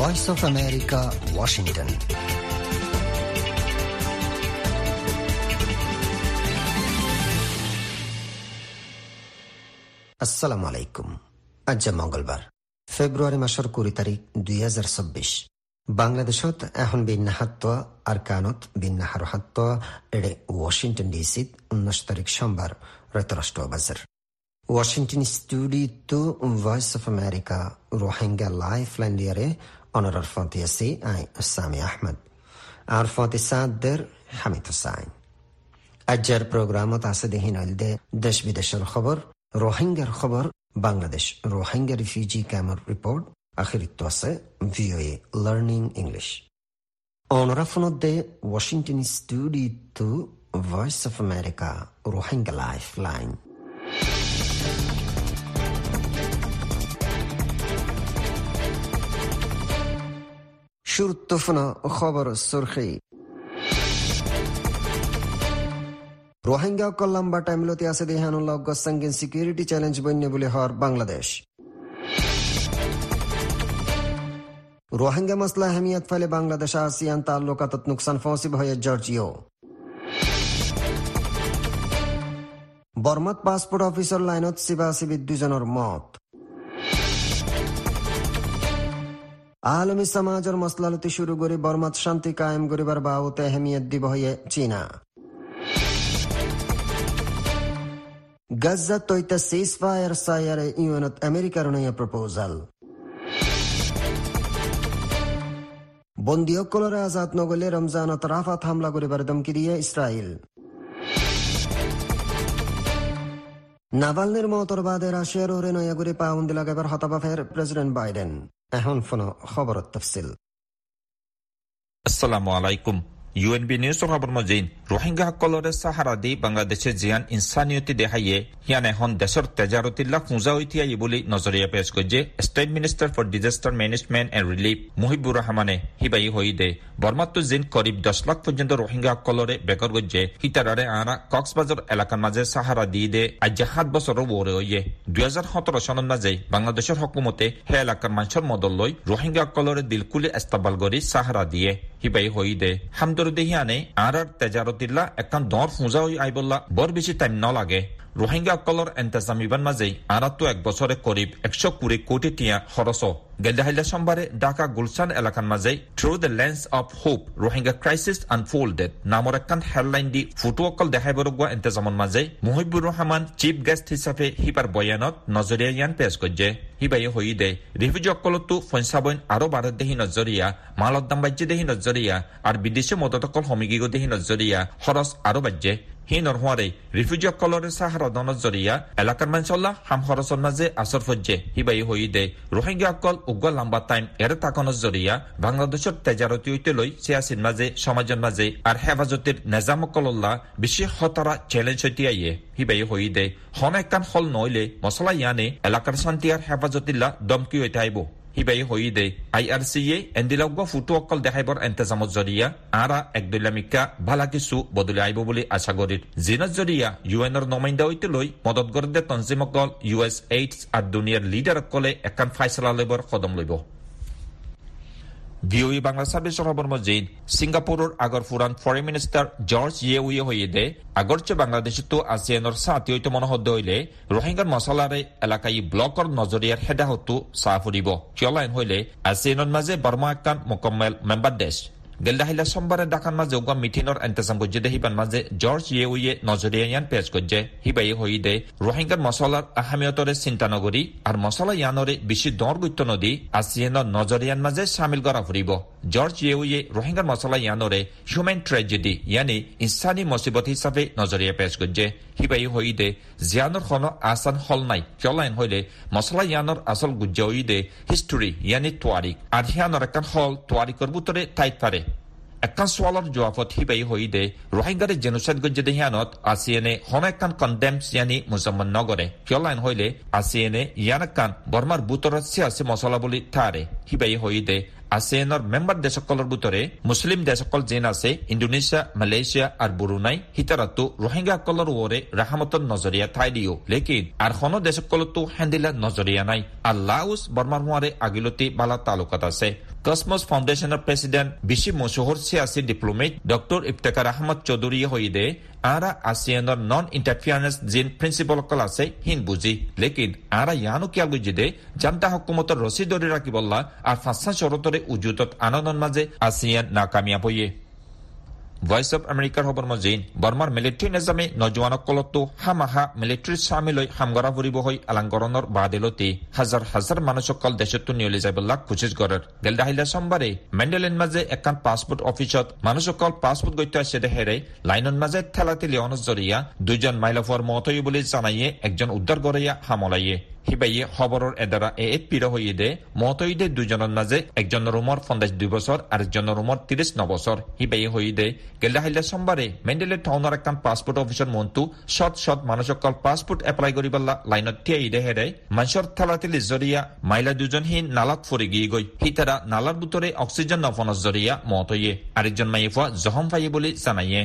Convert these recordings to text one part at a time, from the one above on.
Voice of America Washington আসসালামু আলাইকুম আজ মঙ্গলবার। ফেব্রুৱাৰী মাসৰ কুড়ি তাৰিখ দুই হাজাৰ চৌব্বিছ বাংলাদেশত এখন বিন্যাহাত্ত আর কানত বিন্যাহার হাত্ত এড়ে ওয়াশিংটন ডিসিত উনিশ তারিখ সোমবার যুক্তরাষ্ট্র বাজার। Washington studio voice of America Rohingya lifeline দিয়ারে অনারার ফতে আছে আই সামি আহমদ আর ফতে সাদের হামিদ হুসাইন আজ্জার প্রোগ্রামত আছে দেহিন দে দেশ বিদেশের খবর রোহিঙ্গার খবর বাংলাদেশ রোহিঙ্গা রিফিউজি ক্যাম্পৰ ৰিপৰ্ট আখিৰিতো আছে V O A learning English অনৰা ফোনত দে Washington ষ্টুডিঅ'টো voice of America Rohingya Rohingya কল্লাম্বা টাইমলতে আছে দেহানুল্লাহ সঙ্গীন সিকিউরিটি চ্যালেঞ্জ বন্য বলে হর বাংলাদেশ রোহিঙ্গা মসলা হেমিয়ত ফলে বাংলাদেশ আসিয়ান তাল্লুকাত নুকসান ফসিব হয়ে জর্জিও বর্মত পাসপোর্ট অফিসর লাইনত শিবা শিবির দুজনের মত আলমী সমাজের মসলালতি শুরু করে বর্মত শান্তি কায়েম করিবার বাউতে হেমিয়ত দিব হয়ে চীনা। Gaza toita ceasefire sayare iwanat Amerikar naya proposal. বন্দীসকলৰে Azad নগলে ৰমজানত ৰাফাত হামলা কৰিবাৰ ধমকি দিয়ে ইছৰাইল নাভালনিৰ মতৰ বাদে ৰাছিয়াৰ ওৰে নয়াগুৰি পাউণ্ডি লাগাবার হতাবাফের প্রেসিডেন্ট বাইডেন। এখন ফোন খবরত তফসিল আসসালামু আলাইকুম ইউএনবি নিউজৰ খবৰ মজিন ৰোহিংগাসকলৰে চাহাৰা দি বাংলাদেশে জিয়ান ইনচানিয়তি দেখায়ে হিয়ান এখন দেশৰ তেজাৰতিল্লা খুঁজা উঠিয়াই বুলি নজৰীয়া পেশ কৰিছে state minister for disaster management and relief Muhibur ৰহমানে হিবাই হৈ দে। বৰ্মাতো জিন করিব দশ লাখ পর্যন্ত রোহিঙ্গাসকলরে বেকর গজ্জে হিতারারে আনা কক্সবাজার এলাকার মাঝে সাহারা দি দে। আজ সাত বছৰৰ ওরে হইয়ে দুই হাজার সতেরো সনের মাঝে বাংলাদেশের হকুমতে হে এলাকার মানুষের মদল লৈ রোহিঙ্গাসকলরে দিলকুলি এস্তাবাল কৰি সাহারা দিয়ে। হিবাই হৈ দে। হামদরদেহিয়ানে আর আর তেজারতিল্লা একখান দর ফুজা হই আইবল্লা বৰ বেছি টাইম নলাগে রোহিঙ্গাসকলৰ এন্তেজামিবান মাজেই আনাতো এক বছৰে করিব একশো কুড়ি কোটি টিয়া খরচ গেলদাহিল্লা সোমবারে ঢাকা গুলশান এলাকার মাঝে through the lens of hope Rohingya crisis unfolded নামৰ একখান হেডলাইন দি ফুটুসকল দেখাই বরগুৱা এন্তেজামৰ মাজে মুহিবুর রহমান চিফ গেষ্ট হিচাপে সিপাৰ বয়ানত নজৰীয়া ইয়ান পেশ কৰিছে সিবাই হৈ দে রিফিউজিসকলতো ফঞ্চাবইন আৰু ভাৰত দেহি নজৰীয়া মালত দাম বাজ্য দেহি নজৰীয়া, আৰু বিদেশি মদতসকল সমিগিগ দেহি নজৰীয়া, খৰচ আৰু বাজ্যে। হিনৰ হোৱাৰে ৰিফিউজিসকলৰে চাহাৰদনৰ জৰিয়া এলেকাৰ মাঞ্চল্লা হাম মাজে আচৰ ফজ্জে হিবাই হৈ দে। ৰোহিংগাসকল উগ্ৰ লাম্বা টাইম এৰে তাকনৰ জৰিয়া বাংলাদেশৰ তেজাৰতি ঐতে লৈ চিয়াচিৰ মাজে, সমাজৰ মাজে আৰু হেফাজতিৰ নেজামকল্লা বেছি হতৰা চেলেঞ্জ সৈতে হিবাই হৈ দে। হন একান হল নইলে মছলা ইয়ানে এলেকাৰ শান্তি আৰু হেফাজতিল্লা দমকি ঐতে আহিব হিবাই হইদে। আই আর সি এ এন্দিলাগ্য ফুটু অকল দেখাইবৰ এন্তেজামত জৰিয়া, আৰা একদলীয়া ভালা কিছু বদলি আহিব বুলি আশা কৰিৰ জিনত ইউ এনৰ নমাইন্দা ঐতে লৈ মদত গৰদে তঞ্জিমসকল ইউ এছ এইডছ আৰু দুনিয়াৰ লিডাৰসকলে এখন ফাইচলা লবৰ কদম লব ভিঅই বাংলা সার্ভিসের খবর মজিদ সিঙ্গাপুরের আগর ফুরান ফরেন মিনিস্টার জর্জ ইয়ে উয়ে হৈয়ে দে আগরচে বাংলাদেশতো আসিয়ানোর সাথী হইতে মনোহদ্দ হইলে রোহিঙ্গার মশলারে এলাকায় ব্লকর নজরিয়ার হেদাহতো চাহ ফুরিব কিয়লাইন হইলে আসিয়ানোর মাঝে বর্মা একান মোকম্মেল মেম্বার দেশ। গেলদাহিলা সোমবারে ডাকান মাঝে উগা মিটিনৰ এন্তেজাম গজ্জে দে হিবান মাঝে জর্জ ইয়ে উয়ে নজরিয়া ইয়ান পেশ গজ্জে। হিবাই হই দে রোহিঙ্গার মশলার আহামিয়তরে চিন্তা নগরী আর মশলা ইয়ানরে বেশি দর গুত্য নদী আসিয়ানৰ নজরিয়ান মাঝে সামিল করা ফুরিব জর্জ ইয়ে উয়ে রোহিঙ্গার মশলা ইয়ানরে হিউম্যান ট্রেজেডি ইয়ানি ইনসানি মসিবত হিসাবে নজরিয়া পেশ গজ্জে। হিবাই হই দে জিয়ানোর খন আসান হল নাই কিয়লাইন হইলে মশলা ইয়ানোর আসল গুজ্জা হই দে হিস্টোরি ইয়ানি তোয়ারিক আর হিয়ানোর একান হল তোয়ারিকর বুতরে টাইট পারে একখান সোয়ালৰ জবাবত হিবাই হৈ দে ৰোহিংগাৰে জেনোচাইড গজ্জে দেহিয়ানত আসিয়েনে হন একখান কনডেম চিয়ানি মুজম্মন নগৰে কিয়লাইন হইলে আসিয়েনে ইয়ান একখান বৰ্মাৰ বুটৰত চিয়াচি মছলা বুলি থাৰে হিবাই হৈ দে আছিয়ানৰ মেম্বাৰ দেশসকলৰ ভিতৰে মুছলিম দেশসকল যেন আছে, ইণ্ডোনেছিয়া, মালয়েছিয়া আৰু বুৰুনাই হিতাৰতো ৰোহিংগাসকলৰ ওৰে ৰাহামতৰ নজৰীয়া ঠাই দিও লেকিন আৰু সন দেশসকলতো হেন্দিলা নজৰীয়া নাই। আৰু লাউচ বৰ্মাৰ হোৱাৰে আগিলতি বালা তালুকাত আছে। কসমস ফাউন্ডেশনের প্রেসিডেন্ট বিশি মশহর সিয়াসি ডিপ্লোমেট ডক্টর ইফতেকার আহমদ চৌধুরী হইদে আরা আসিয়ানর নন ইন্টারফিয়ারেন্স জিন প্রিন্সিপাল কল আছে হিন বুঝি। লেকিন আরা ইয়ানো কিয়া বুঝিদে, জামতা হকুমতর রসি ধরে রাখিবল্লা আর ফাঁসা চরতরে উজুতত আনন্দন মাঝে আসিয়ান নাকামিয়াব হইয়ে ভয়েস অফ আমেৰিকাৰ খবৰ মজিন বৰ্মাৰ মিলিটাৰী নিজামে নজোৱানসকলতো হামাহা মিলিটাৰী চামিলৈ হামগৰা ফুৰিব হৈ আলাংকৰণৰ বাদেলতে হাজাৰ হাজাৰ মানুহসকল দেশতো নিয়লি যাবলৈ কোচিছ কৰে গেলদাহিলা সোমবাৰে মেণ্ডেলিন মাজে এখন পাছপোৰ্ট অফিচত মানুহসকল পাছপোৰ্ট গৈতে আছে দেহেৰে লাইনৰ মাজে ঠেলা ঠেলি জৰিয়া দুজন মাইলফৰ মত বুলি জানায়ে একজন উদ্ধাৰ গৰীয়া হামলায়ে হিবাইয়ে খবৰৰ এডাৰা এ এফ পিৰ হৈয়ে মতৈদে দুজনৰ মাজে একজনৰ ৰুমৰ পঞ্চাছ দুই বছৰ আৰু একজনৰ ৰুমৰ ত্ৰিশ ন বছৰ। হিবাইয়ে হৈয়ে গেল্লাহিল্লা সোমবাৰে, মেণ্ডেলে টাউনৰ এখন পাছপোৰ্ট অফিচৰ মনটো শত শত মানুহসকল পাছপোৰ্ট এপ্লাই কৰিবলা লাইনত থিয়াই দে হেৰে। মানুহৰ ঠেলাঠেলি জৰিয়া, মাইলা দুজন সি নালাত ফুৰি গিয়ে গৈ। সিতাৰা নালাৰ বুটৰে অক্সিজেন নফনৰ জৰিয়া মত হৈয়ে আরেকজন মাইফা জহম ফাইয়ে বুলি জানায়ে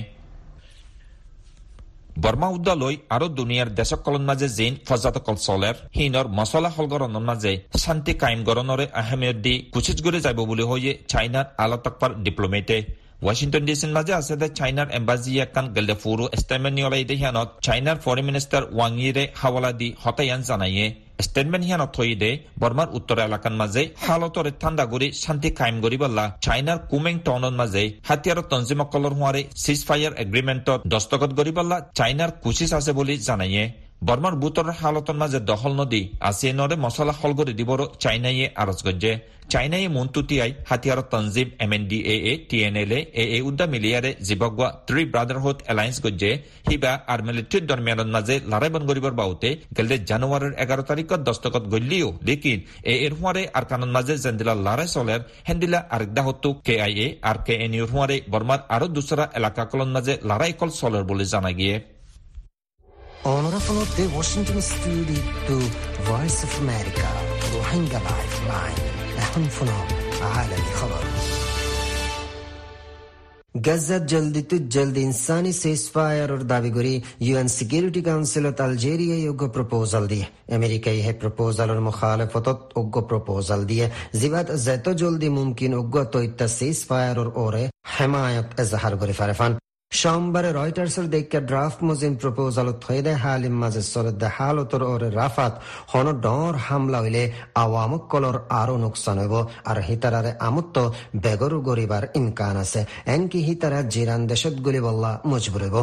বৰ্মা উদ্দালৈ আৰু দুনিয়াৰ দেশসকলৰ মাজে যেন ফজাতকল চলেৰ হীনৰ মছলা হলগৰণৰ মাজে শান্তি কায়েমকৰণৰে আহমেদ দি কুচিত কৰি যাব বুলি হৈ চাইনাৰ আলতকপাৰ ডিপ্লমেটে ৱাশ্বিংটন ডিচিৰ মাজে আছে দে চাইনাৰ এম্বাজি এখন গেল্ডে ফুৰু ষ্টেটমেণ্ট নিয়লাই হিয়ানত চাইনাৰ ফৰেইন মিনিষ্টাৰ ৱাঙিৰে হাৱালা দি হতায়ান জানায়ে স্টেটমেন্ট হিয়ানত থৈ দে বৰ্মাৰ উত্তৰ এলেকাৰ মাজে হালতৰে ঠাণ্ডা কৰি শান্তি কায়েম কৰিবলা চাইনাৰ কুমেং টাউনৰ মাজে হাতিয়াৰ তঞ্জিমসকলৰ হোৱাৰে চিজ ফায়াৰ এগ্ৰিমেণ্টত দস্তখত কৰিবলা চাইনাৰ কোচিছ আছে বুলি জানায়ে বৰ্মাৰ বুটৰ হালতৰ মাজে দখল নদী আসিয়ানৰে মছলা সলগৰি দিবৰ চাইনায়ে আৰজ গজ্জে। চাইনায়ে মন্তুতিয়াই হাতিয়াৰ তঞ্জিম M N D A, T N L A এ উদ্দা মিলিয়াৰে জীৱগোৱা ত্ৰি ব্ৰাদাৰহুড এলায়েন্স গজ্জে। সিবা আৰু মিলিট্ৰীৰ দৰমিয়ানৰ মাজে লৰাই বন কৰিবৰ বাহুতে গেলে জানুৱাৰীৰ এঘাৰ তাৰিখত দস্তখত গলিও। লেকিন এ এৰ হোৱাৰে আৰু কানৰ মাজে যেনদিলা লৰাই চলেৰ হেন্দিলা আৰেকদাহতো কে আই এ, আৰু কে এন ইউৰ হোৱাৰে বৰ্মাৰ আৰু দুচৰা এলেকাকলৰ মাজে লৰাই কল চলেৰ বুলি জনা গিয়ে। Onorevole de Washington Studio to Voice of America روحينجا لايف لاين এখন শোনো عالمي خبر গাজাত জলদিতো জলদি ইনসানি সেস ফায়াৰৰ দাবী কৰি ইউ এন চিকিউৰিটি কাউন্সিলত আলজেৰিয়াই উগ্ৰ প্ৰপ'জাল দিয়ে আমেৰিকাই সেই প্ৰপ'জালৰ মুখালফতত উগ্ৰ প্ৰপ'জাল দিয়ে যিবাত যেত জলদি মুমকিন উগ্ৰ তথ্য সেচ ফায়াৰৰ ওৰে হেমায়ত এজাহাৰ কৰি ফাৰেফান সোমবারে রয়টার্সের দেখে ড্রাফট মুজিম প্রপোজাল হালিম মাঝে চলতে হালতর ওরে রাফাত। হন ডর হামলা হইলে আওয়ামক কলর আরও নোকসান হইব, আর হিতারারে আমত্ত বেগরু গরিবার ইমকান আছে। এনকি হিতারা জিরান দেশত গুলি বল্লা মজবুর হইব।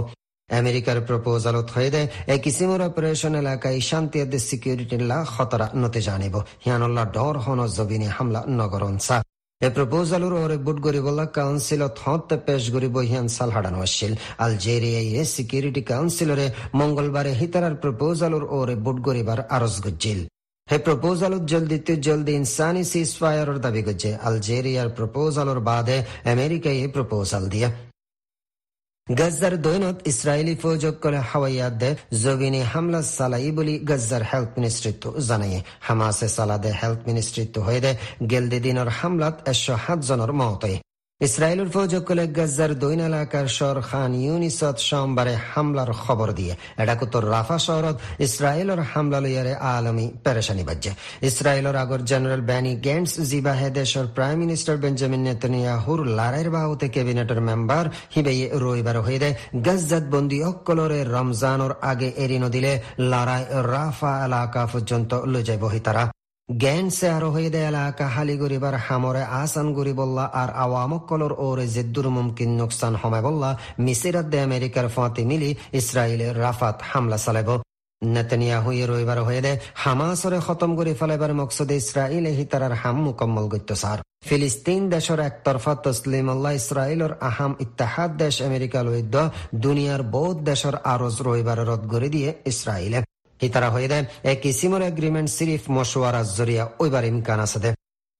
আমেরিকার প্রপোজালত হয়ে এ কিসিমর অপারেশন এলাকায় শান্তি সিকিউরিটি লা খতরা নতে জানিব। হিয়ানুল্লাহ ডর হন জবিনী হামলা એ પ્રપોઝલ ઉર બુટ ગોરીબલ્લા કાઉન્સિલ થોત પેશ ગોરીબો હિયાન સાલ હાડાન વશિલ અલ્જેરિયાએ સિક્યુરિટી કાઉન્સિલરે મંગળવારે હિતરાર પ્રપોઝલ ઉર બુટ ગોરીબાર আরজ গজ্জিল হে প্রপোজালত জলদিতে জলদি ইনসানি সিজফায়ারের দাবি করছে আলজেরিয়ার প্রপোজালের বাদে আমেরিকায় এই প্রপোজাল দিয়া গাজ্জার দৈনত ইসরায়েলি ফৌজকলে হাওয়াইয়াদে জবিনী হামলা চালাই বুলি গাজ্জার হেলথ মিনিষ্ট্রিত্ব জানাই হামাসে চালাদে হেলথ মিনিষ্ট্রিত্ব হয়ে গেলদি দিনের হামলাত একশো সাতজনৰ মত মত ইসরায়েলের ফৌজকলে গাজ্জার দৈন এলাকার শহর খান ইউনিসত সোমবারে হামলার খবর দিয়ে। এডাকুতর রাফা শহরত ইসরায়েলের হামলা লইয়ারে আলমী পেরেশানি বাজ্যে ইসরায়েলের আগর জেনারেল ব্যানি গেন্টস জিবাহে দেশের প্রাইম মিনিস্টার বেঞ্জামিন নেতনিয়াহুর লারাইর বাহুতে ক্যাবিনেটের মেম্বার হিবে রবিবার হয়ে দেয়। গাজ্জাত বন্দি অক্কলরে রমজানোর আগে এরিনো দিলে লড়াই রাফা এলাকা পর্যন্ত লুজাইব তারা। জ্ঞানসে আরও হইদে এলাকা হালি গরিবার হামরে আসান গরিবল্লা আর আওয়ামকলর ওরে জেদ্দুর মুমকিন নোকসান হমায় বল্লা মিসিরাত দে আমেরিকার ফাঁতি মিলি ইসরায়েলের রাফাত হামলা চালাইব নেতানিয়া হইয়ে রইবার হয়ে দে হামাসরে খতম করে মকসদে ইসরায়েল হিতারার হাম মুকম্মল গত্য সার। ফিলিস্তিন দেশের একতরফা তসলিম আল্লাহ ইসরায়েলের আহাম ইত্তাহাদ দেশ আমেরিকা লইদ্য দুনিয়ার বহুত দেশের আরজ রইবার রদ করে দিয়ে ইসরায়েলে হিতারা হয়ে দেয় এক কিসিমর এগ্রিমেন্ট সিরিফ মশওয়ারার জরিয়া, ওইবার ইমকান আছে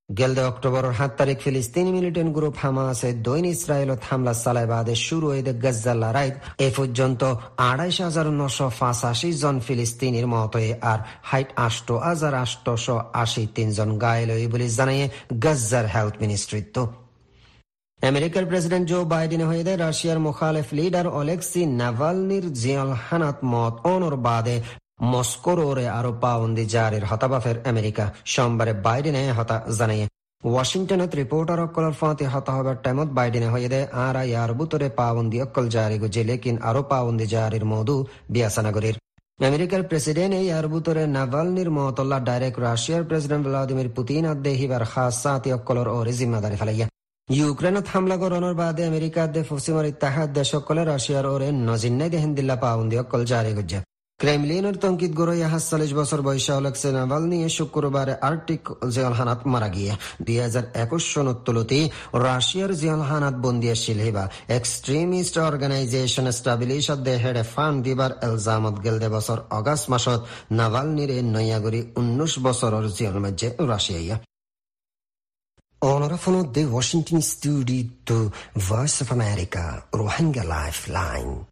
গেলদে অক্টোবরের সাত তারিখ ফিলিস্তিনি মিলিটেন্ট গ্রুপ হামাসে দৈন ইসরায়েলত হামলা চালাই বাদে শুরু হয়ে দে গজ্জা লড়াই এ পর্যন্ত আড়াইশ হাজার নশো পাঁচাশি জন ফিলিস্তিনির মতয়ে আর হাইট আষ্ট হাজার আটশো আশি তিনজন গায়েল হই বলে জানাইয়ে গজ্জার হেলথ মিনিস্ট্রিত্ব। আমেরিকার প্রেসিডেন্ট জো বাইডেন হয়ে দেয় রাশিয়ার মুখালেফ লিডার অলেক্সি নাভালনির জিয়াল হানাত মত অনর বাদে মস্কোর ওরে আরও পাউন্দি জারির হতাবাফের আমেরিকা সোমবারে বাইডেনে হতা জানিয়ে ৱাশ্বিংটনত ৰিপৰ্টাৰসকলৰ ফাঁতি হতাহবার টাইমত বাইডেনে হয়ে দে আর ইয়ার বুতরে পাবন্দি অকল জারি গজে লেকিন আরও পাবন্দি জারির মধু বিয়াসানগরীর। আমেরিকার প্রেসিডেন্ট এই আর বুতরে নাভালনির মতল্লা ডাইরেক্ট রাশিয়ার প্রেসিডেন্ট ভ্লাদিমির পুতিন আদেহিবার খাস সাথী অকলর ওরে জিম্মাদারি ফেলাইয়া। ইউক্রেনত হামলা করানোর বাদে আমেরিকা দে ফসিমার ইত্তাহাদ দেশকলে রাশিয়ার ওরে নজিন্নাই দেহেন দিল্লা পাবন্দি অকল জারি গজ্জা। ক্রেমলিনের তঙ্কিত গরইয়া সাতচল্লিশ বছর বয়সে অলেক্সে নিয়ে শুক্রবারে আর্টিক জিয়ালহানাত মারা গিয়ে। দুই হাজার একুশ সনত তুলতি রাশিয়ার জিয়ালহানাত বন্দি আছিল হিবা এক্সট্রিমিস্ট অর্গানাইজেশন স্টাবিলিশ হেডে ফান দিবার এলজামত গেলদে বছর অগাস্ট মাসত নাভাল নিরে নয়াগরি উনিশ বছরের জিয়াল মাঝে Russia de Washington Studio to Voice of America, Rohingya Lifeline.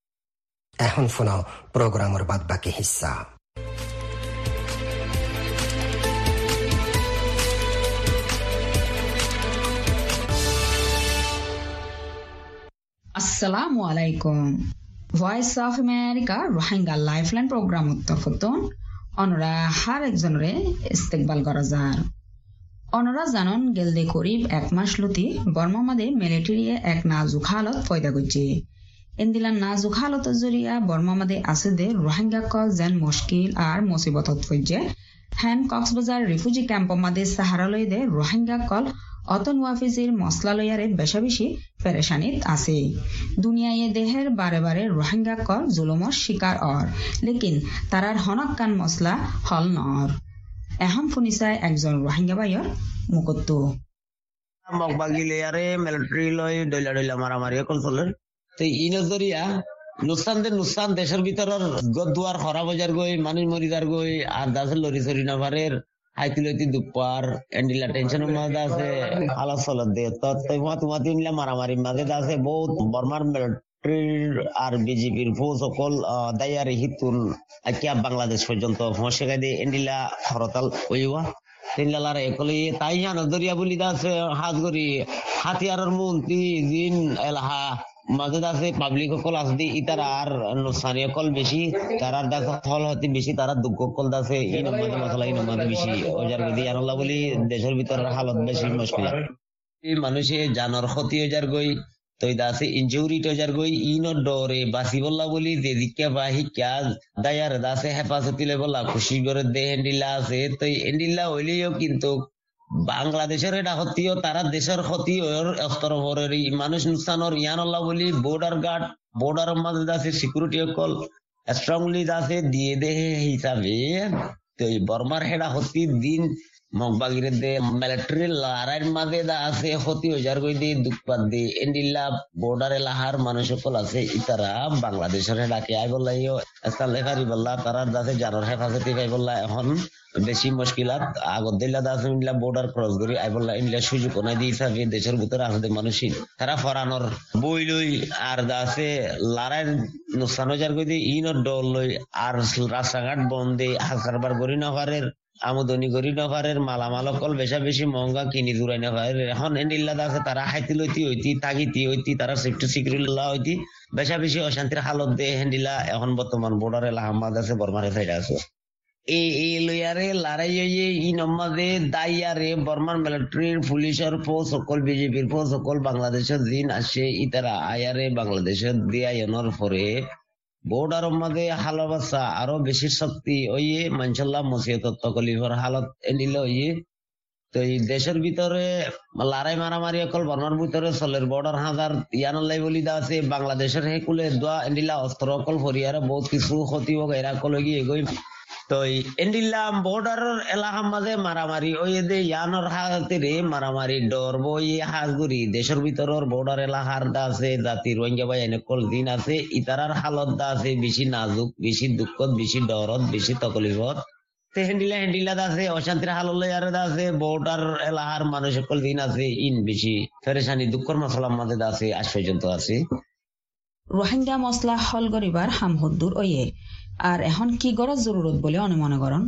এখন শোনাও প্রোগ্রামের বাদ বাকি হিস্সা। আসসালামু আলাইকুম। Voice of America Rohingya lifeline programme উত্তফতন অনরা হার একজনরে ইস্তেকবাল করা যার অনরা জানন গেলদে করিব এক মাস লতি বর্মামাদে মিলিটারিয়ে এক নাজুক হালত পয়দা করছে এন্দিলা নাজুক হালতৰ জৰিয়া, বৰ্মামাদে আছে দে ৰোহিংগাকল যেন মুস্কিল আর মুসিবতত ফৈজে হেন কক্সবাজার রিফিউজি ক্যাম্প মাদে সাহারালয় দে রোহিঙ্গাকল অতন ওয়াফিজির মশলালয়ারে বেশা বেশি পেরেশানিত আছে। দুনিয়ায় দেহের বারে বারে রোহিঙ্গা রোহিঙ্গাকল জুলুমর শিকার অর লেকিন তারার হনক কান মশলা হল নর এহম ফুনিসায় একজন রোহিঙ্গা বাইর মুকত্তু মগবাগিলে মিলিটারি লয় ডইলা ডইলা মারামারি অকল চলের ই নজরিয়া নুকসান দে নুকসান দেশের ভিতরের গদুয়ার খরা বাজার গই মানুষ মরিদার গই আর দাসের লরি সরি নাভারের দুপার এন্ডিলা টেনশন মাঝে আছে মারামারি মাঝে আছে বহুত বর্মার মিলিটারির আর বিজেপির ফৌজ সকল দায়ারে হিতুন আকিয়া বাংলাদেশ পর্যন্ত ফসে দিয়ে এন্ডিলা তিনলালার তাই জানো দরিয়া বলি আছে হাত করি হাতিয়ারের মন্ত্রী জিন এলাহা মাঝে আছে পাবলিক সকল আছে ইতার আর স্থানীয় কল বেশি তারার দাসে ফল হতে বেশি, তারা দুঃখ কল দাসে এই নম্বরে মশলা এই নম্বরে বেশি। ওজার গদি আনলা বলি, দেশের ভিতরের হালত বেশি মুশকিল। মানুষে জানর ক্ষতি ওজার গই, তই টোজার গই ডরে বাসি বলি, যে দিকে বাহি ক্যা দায়ার দাসে হেফাজতি লে বললা খুশি করে দে হেন্ডিলা আছে, তই এন্ডিলা হইলেও কিন্তু বাংলাদেশের এটা ক্ষতিও তারা দেশের ক্ষতি স্তর মানুষ নুসানোর ইয়ানল্লাহ বলি বর্ডার গার্ড বর্ডার মাঝে আছে সিকিউরিটি অকল স্ট্রংলি আছে দিয়ে দেহে হিসাবে তো বর্মার হেডা হতি দিন মগবাগিরে দে মিলিটারি লড়াইয়ের মাঝে দা আছে, ক্ষতি হইজার কই দি। দুঃখপাত দি এন্ডিল্লা বর্ডার এলাকার মানুষ সকল আছে, ইতারা বাংলাদেশের হেডাকে আই বললাইও আজকাল লেখারি বললা তারার দাসে জানার হেফাজতি পাই বললা, এখন বেশি মুশকিলাত, আগত দিল্লা দাস ইনলা বর্ডার ক্রস করি, আই বললা ইনলা সুযোগ নাই দি হিসাবে দেশের ভিতরে আছে মানুষই। তারা ফরানোর বই লই, আর দাসে লড়াই নুকসান হইজার কই দি ইনর ডল লই, আর রাস্তাঘাট বন্ধে হাজারবার গরি নগরের আমদনি করি নফারের মালামাল অকল বেশা বেশি মহঙ্গা কিনি দূরাই নফারের এখন এন্ডিল্লা আছে তারা হাইতি লইতি হইতি, তাগিতি হইতি, তারা সেফটি সিকিউরিটি হইতি। বেশা বেশি অশান্তির হালত দে হেন্ডিলা এখন বর্তমান বর্ডার এলা হামাদ আছে, বর্মারে সাইড আছে। এই এই লইয়ারে লড়াই হইয়ে ই নম্মাদে দাইয়ারে বর্মান মিলিটারির, পুলিশের ফৌজ, সকল বিজেপির ফৌজ, সকল বাংলাদেশের দিন আসে, ইতারা আয়ারে বাংলাদেশের দিয়া এনর পরে বর্ডার মাঝে হালাবাসা আরও বেশি শক্তি, ওইয়ে মানসাল্লাহ মসিয়ত তকলিফর হালত এনিল ওইয়ে। তো এই দেশের ভিতরে লড়াই মারামারি অকল বর্মার ভিতরে চলের বর্ডার হাজার ইয়ানাল্লাই বলি দা আছে, বাংলাদেশের হেকুলে দোয়া এনিলা অস্ত্র অকল ফরিয়ারে বহুত কিছু ক্ষতি হোক এরা কল এগোই তো এন্ডিলাম বর্ডার এলাকার মাঝে মারামারি ওই দে ইয়ানোর হাতিরে মারামারি ডর বই হাজগুড়ি দেশের ভিতরের বর্ডার এলাকার দা আছে, জাতি রোহিঙ্গা ভাই এনে কল দিন আছে ইতারার হালত দা আছে বেশি নাজুক বেশি দুঃখত বেশি ডরত বেশি তকলিফত। হেন্ডিলা হেন্ডিলা আছে অশান্তির হাললে আছে বর্ডার এলাকার মানুষ সকল দিন আছে, ইন বেশি ফেরেশানি দুঃখর মশলার মধ্যে আছে, আজ পর্যন্ত আছে। রোহিঙ্গা মশলা হল করিবার হামহুদ্দুর ওয়ে। আর এখন কি করার জরুরত বলে অনে মনে করেন?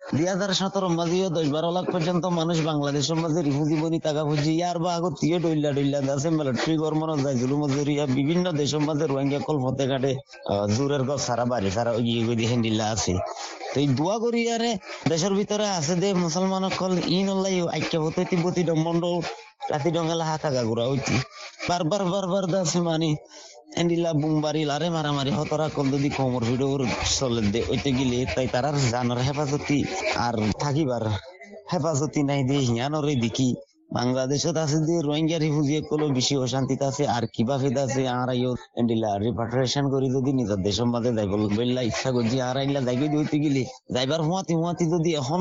দুই হাজার সতেরো মাঝেও দশ বারো লাখ পর্যন্ত মানুষ বাংলাদেশের মাঝে রিফুজি বনি টাকা ইয়ার বা আগত আছে মজুরিয়া বিভিন্ন দেশের মাঝে রোহিঙ্গা কল ফতে কাটে জোরের গছ, সারা বাড়ি, সারা ইয়ে গদি আছে। তো এই দোয়া করি আরে দেশের ভিতরে আছে দে মুসলমান কল ইন অল্লাই আইক্য হতে তিব্বতি ডমন্ডল রাতি ডঙ্গালা হাতা গাগুরা হইতি। বারবার বারবার দাসে মানে। এন্ডিলা বুমবারি লারে মারামারি হতরা কল যদি কোমর ভিডিওর চলে দে ওইতে গেলে তাই তারার হেফাজতি আর থাকিবার হেফাজতি নাই হিয়ানরে দেখি বাংলাদেশত আছে যে রোহিঙ্গা রিফিউজি কলো বেশি অশান্তিতে আছে, আর কীভাবে আছে আর এন্ডিলা রিপাট্রিয়েশন করি যদি নিজের দেশের মাঝে যাইব বললা ইচ্ছা করছি আর আইলা গেলে। যাইবার হুয়াতি হুয়াতি যদি এখন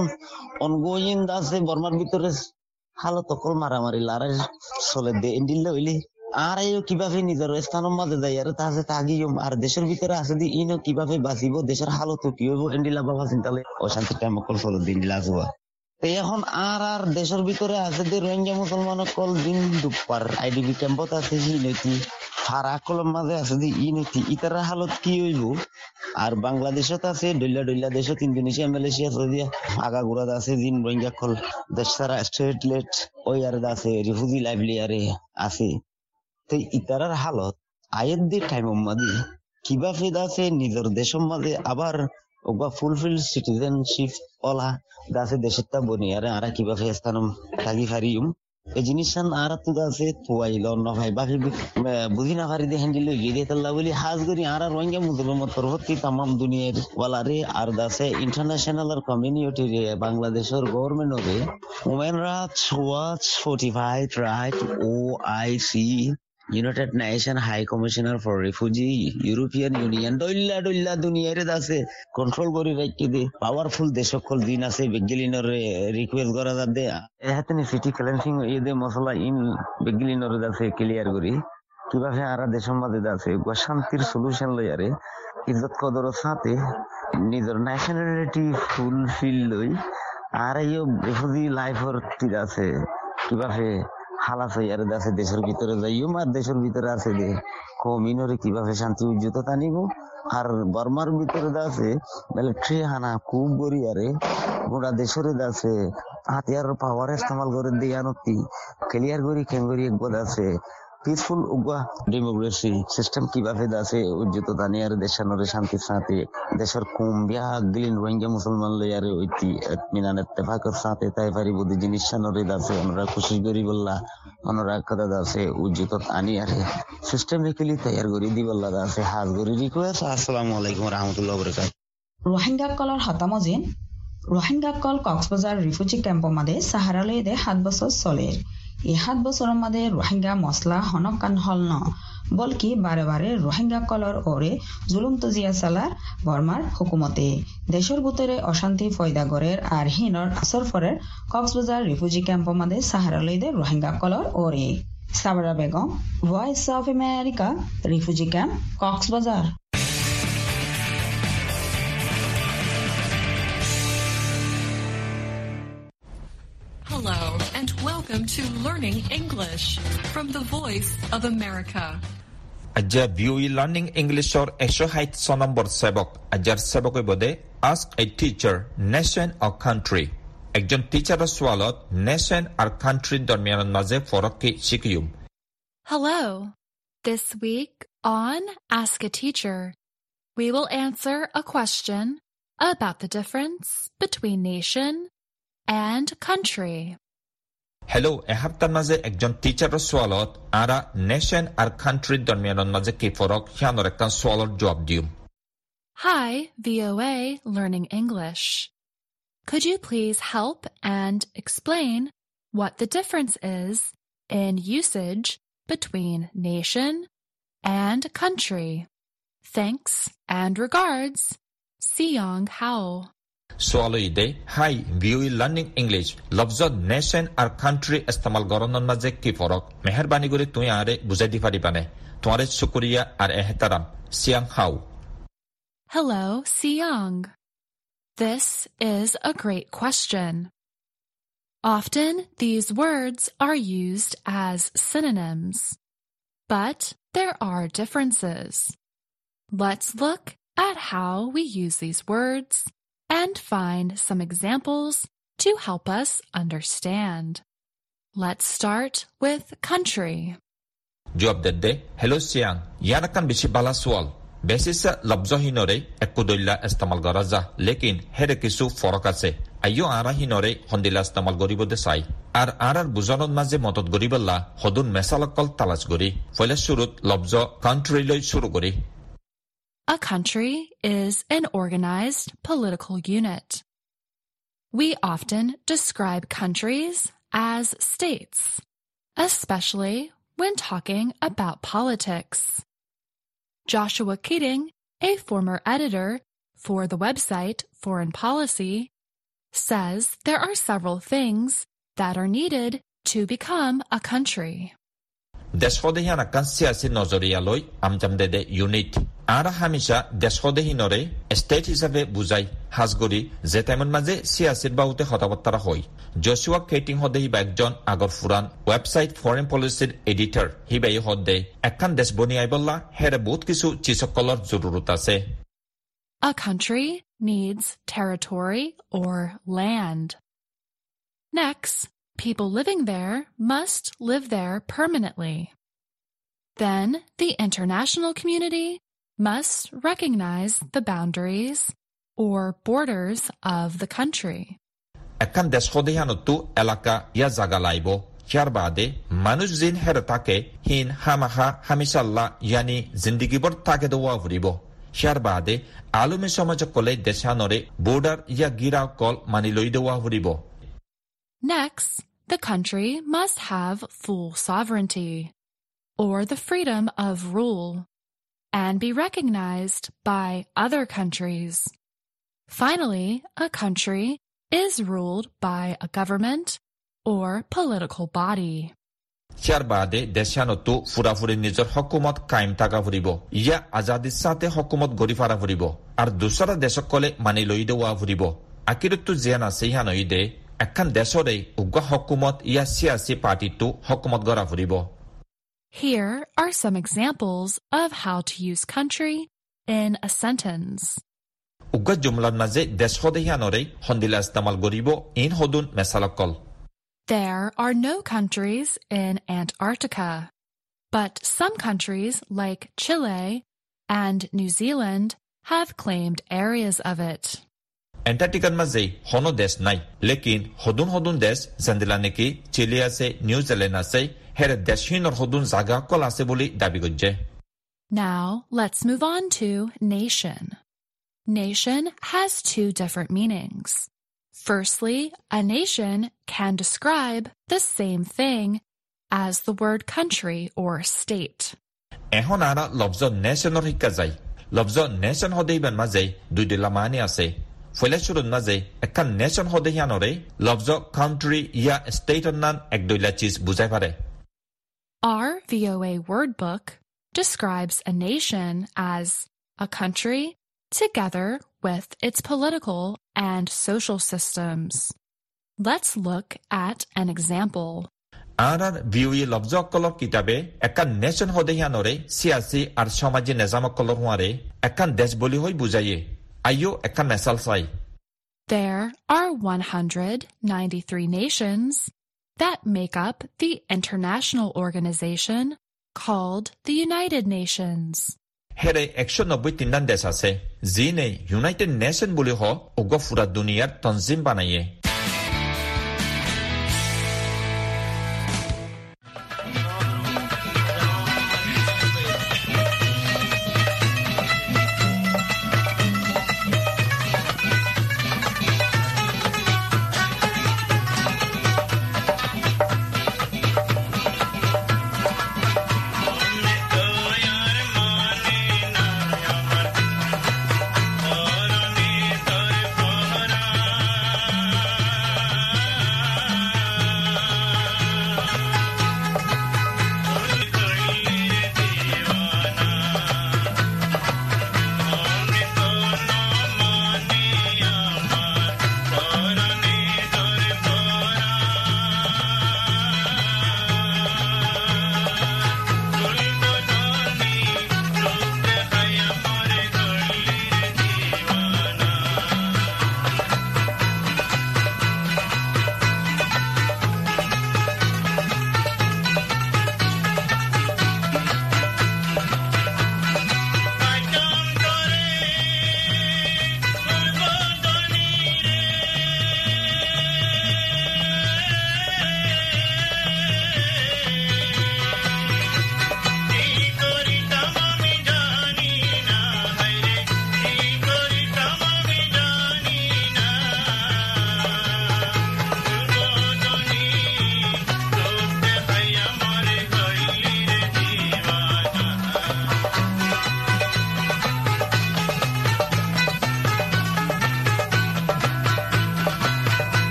অনগোয়িং আছে, বর্মার ভিতরে, হালত অকল মারামারি, লারে চলে দে, এন্ডিলা হইলে। আর এই কীভাবে নিজের স্থানের মাঝে যাই আর তাহলে তাগিও আর দেশের ভিতরে আছে দি ইনো কীভাবে বাঁচিব দেশের হালত কি হইব এন্ডিলা বাবা চিন্তালে অশান্তি টাইম অকল চলে, দিন এখন আর আর দেশের ভিতরে আছে যে রোহিঙ্গা মুসলমান কল দিন দুপার আইডিবি ক্যাম্পত আছে হি নতি মাঝে আছে যে ই নতি ইতার হালত কি হইব? আর বাংলাদেশত আছে ডইলা ডইলা দেশত ইন্দোনেশিয়া মালয়েশিয়া সৌদি আগা গুড়াত আছে জিন রোহিঙ্গা কল দেশ সারা স্টেট লেট ওই আর আছে রিফিউজি লাইভলি আরে আছে। তো ইতারার হালত আয়ের দি টাইম মাঝে কীভাবে আছে, নিজের দেশের মাঝে আবার ওবা ফুলফিল সিটিজেনশিপ ওলা দাসে দেশেরটা বনি আরে আরা কীভাবে স্থানম থাকি ফারিম এই জিনিসটা আর তো দাসে তুয়াইল ন ভাই, বাকি বুঝি না পারি দেখেন দিল গিয়ে তাল্লা বলি, হাজ করি, আর রোহিঙ্গা মুসলমান পরবর্তী তামাম দুনিয়ার ওয়ালারে আর দাসে ইন্টারন্যাশনাল আর কমিউনিটি রে, বাংলাদেশের গভর্নমেন্ট রে women rights watch fortified right O I C United Nation High Commissioner for refugee European Union ডইল্লা ডইল্লা দুনিয়ার আছে কন্ট্রোল করে রাখতে দে? পাওয়ারফুল দেশ সকল দিন আছে বেগলিনর রিকোয়েস্ট করা যাতে এহাতে সিটি ক্লেন্সিং এই দে মশলা ইন বেগলিনর আছে ক্লিয়ার করি। কীভাবে আর দেশের মাঝে আছে শান্তির সলিউশন লইয়ারে ইজ্জত কদর সাথে নিজের ন্যাশনালিটি ফুলফিল লই, আর এই রিফিউজি লাইফর আছে। কীভাবে হালাস হইয়ারে আছে দেশের ভিতরে যাইম আর দেশের ভিতরে আছে কমিনরে কীভাবে শান্তি উজ্জ্বত টানিব? আর বর্মার ভিতরে আছে মিলিটারি হানা খুব বরিয়ারে গোটা দেশের আছে, হাতিয়ার পাওয়ার ইস্তেমাল করে দিয়ে আনতি ক্লিয়ার করি কেঙ্গরি একবার আছে। পিসফুল উগা ডেমোক্রেসি সিস্টেম কীভাবে আছে উজ্জ্বত দানিয়ার দেশানরে শান্তি সাথে, দেশের কুম্বিয়া গ্লিন রোহিঙ্গা, মুসলমান লইয়ারে ওইটি মিনান ইত্তেফাকর সাথে তাই পারি বুদ্ধি জিনিস সানরে দাসে ওনারা খুশি করি বললা ওনারা কথা দাসে উজ্জ্বত আনি আরে সিস্টেমিক্যালি তৈয়ার করি দি বললা দাসে হাজ করি রিকোয়েস্ট আসসালামু আলাইকুম রহমতুল্লাহ বরকাত রোহিঙ্গা কলৰ হতামজিন রোহিঙ্গা কল কক্সবাজার রিফিউজি ক্যাম্প মাদে সাহারালৈ দে সাত বছর চলের এই সাত বছৰৰ মাদে রোহিঙ্গা মছলা হনকান হল ন। বলকি বারে রোহিঙ্গা কলর ওরে জুলুম তজিয়া চালার বর্মার হুকুমতে। দেশের ভিতরে অশান্তি ফয়দা গড়ের আর হিনর আসর ফরের কক্সবাজার রিফিউজি ক্যাম্প মাদে সাহারালৈ দে রোহিঙ্গা কলর ওরে Sabra Begum voice of America refugee camp Cox's Bazar Hello, and welcome to Learning English from the Voice of America. আজ্জা ভিউই learning ইংলিছৰ এশ ষাঠি ছ নম্বৰ সেৱক আজ্জাৰ সেৱকে বোধে ask a teacher nation or country একজন টিচাৰৰ ছোৱালত নেশ্যন আৰু কাণ্ট্ৰিৰ দৰমিয়ানৰ মাজে ফৰককে শিকিম Hello. This week on Ask a Teacher, we will answer a question about the difference between nation and country. Hello' এসপ্তাহৰ মাজে একজন টিচাৰৰ ছোৱালত আৰা নেশ্যন আৰু কাণ্ট্ৰিৰ দৰমিয়ানৰ মাজে কি ফৰক সিয়ানৰ এটা ছোৱালৰ জবাব দিম Hi, VOA Learning English. Could you please help and explain what the difference is in usage between nation and country? Thanks and regards, Seong Hao. ছোৱালী দে হাই ভিউই লাৰ্নিং ইংলিছ লফজত নেশ্যন আৰু কাণ্ট্ৰি ইস্তেমাল গৰণৰ মাজে কি ফৰক মেহৰবানী কৰি তুই আৰে বুজাই দি পাৰিবানে তোমাৰে চুকুৰীয়া আৰু এহেতাৰাম Chiang how Hello, Seong. This is a great question. Often these words are used as synonyms, but there are differences. Let's look at how we use these words And find some examples to help us understand. Let's start with country. Jawab dedde, hello siang, yanakan bisi balaswal. বেচিছা লব্জহীনৰে একো দল্যা ইস্তেমাল কৰা যা লেকিন হেৰে কিছু ফৰক আছে আইও আৰাহীনৰে সন্দিলা ইস্তেমাল কৰিবদে চাই আর আর আর বুজনত মাঝে মদত গরিবল্লা হদুন মেসালকল তালাচ গরি ফলে শুরুত লব্জ কান্ট্রিলৈ শুরু গরি A country is an organized political unit. We often describe countries as states, especially when talking about politics. Joshua Keating, a former editor for the website Foreign Policy, says there are several things that are needed to become a country. দেশসদেহীয়ানাকান চিয়াচী নজৰীয়ালৈ আমজামদেদে unit. আৰু হামিছা দেশসদেহীনৰে state হিচাপে বুজাই সাজগৰি যে টাইমত মাজে চিয়াচীৰ বাহুতে হতাবত্তাৰা হয়। জচুৱা কেইটিং সদেহী বা একজন আগৰ ফুৰাণ ৱেবছাইট ফৰেন পলিচিৰ এডিটৰ সিবাই সদে। এখন দেশ বনিয়াই বল্লা হেৰে বহুত কিছু চিচকলৰ জৰুৰত আছে। A country needs territory or land. Next, people living there must live there permanently. Then the international community must recognize the boundaries or borders of the country. এখন দেশ সদেহানতো এলাকা ইয়া জাগা লাইব ইয়াৰ বাদে মানুহ জিন হেৰ তাকে হিন হামাহা হামিচাল্লা ইয়ানি জিন্দিগিবৰ তাকে দোৱা ফুৰিব ইয়াৰ বাদে আলমী সমাজক কলে দেশানৰে বৰ্ডাৰ ইয়া গিৰা কল মানি লৈ দোৱা ফুৰিব Next, the country must have full sovereignty, or the freedom of rule, and be recognized by other countries. Finally, a country is ruled by a government or political body. ইয়াৰ বাদে দেশানতো ফুৰাফুৰি নিজৰ হকুমত কায়েম থকা ফুৰিব ইয়া আজাদিৰ সাথে হকুমত গঢ়ি ফাৰা ফুৰিব আৰু দুচৰা দেশক কলে মানি লৈ দেৱা ফুৰিব আকিৰতো জিয়ান আছে ইহানই দে এখন দেশৰে উগ্ৰ হকুমত ইয়া চিয়াচী পাৰ্টিটো হকুমত গঢ়া ফুৰিব Here are some examples of how to use country in a sentence. উগ্ৰ জুমলাৰ মাজে দেশ সদেহিয়ানৰে সন্দিলা ইস্তেমাল কৰিব ইন সদুন মেচালকল There are no countries in Antarctica, but some countries like Chile and New Zealand have claimed areas of it. এণ্টাৰ্টিকাৰ মাজে হনো দেশ নাই লেকিন সদুন সদুন দেশ যেন্দিলা নেকি চিলি আছে নিউজিলেণ্ড আছে হেৰে দেশহীনৰ সদুন জাগা কল আছে বুলি দাবী কৰিছে Now let's move on to nation. Nation has two different meanings. Firstly, a nation can describe the same thing as the word country or state. এখন আৰা লফজ নেশ্যনৰ শিকা যায় লফজ নেশ্যন সদেহিবান মাজে দুই দিলা মানি আছে ফৈলাচুৰৰ মাজে এখন নেশ্যন সদেহিয়ানৰে লফজ কাউণ্ট্ৰি ইয়া ষ্টেটৰ নাম এক দৈলা চিজ বুজাই পাৰে Our VOA word book describes a nation as a country together with its political and social systems. Let's look at an example. আৰ আৰ ভিউই লফজসকলৰ কিতাপে এখন নেশ্যন সদেহিয়ানৰে চিয়াচী আৰু সমাজী নেজামসকলৰ হোৱাৰে এখন দেশ বুলি হৈ বুজায়ে আইও এখন মেচাল চাই There are 193 nations that make up the international organization called the United Nations. হেৰে একশ নব্বৈ তিনিটান দেশ আছে যিনে ইউনাইটেড নেশ্যন বুলি হ উগ্ৰ ফুৰা দুনিয়াৰ তঞ্জিম বানায়ে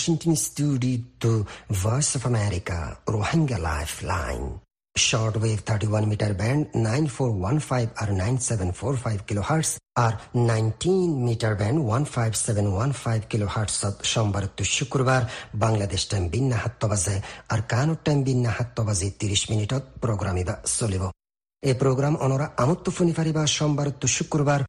Washington Studio to Voice of America, Rohingya Lifeline. Shortwave 31 meter band 9415 or 9745 kilohertz আর 19 মিটার ব্যান্ড 15715 কিলোহার্টজ সোমবার তো শুক্রবার বাংলাদেশ টাইম বিন্না হাত্ত বাজে আর কানুর টাইম বিন্না হাত্ত বাজে 30 মিনিটত প্রোগ্রাম ইবা চলিব এই প্রোগ্রাম অনরা আমত্ত ফারিবা সোমবার তো শুক্রবার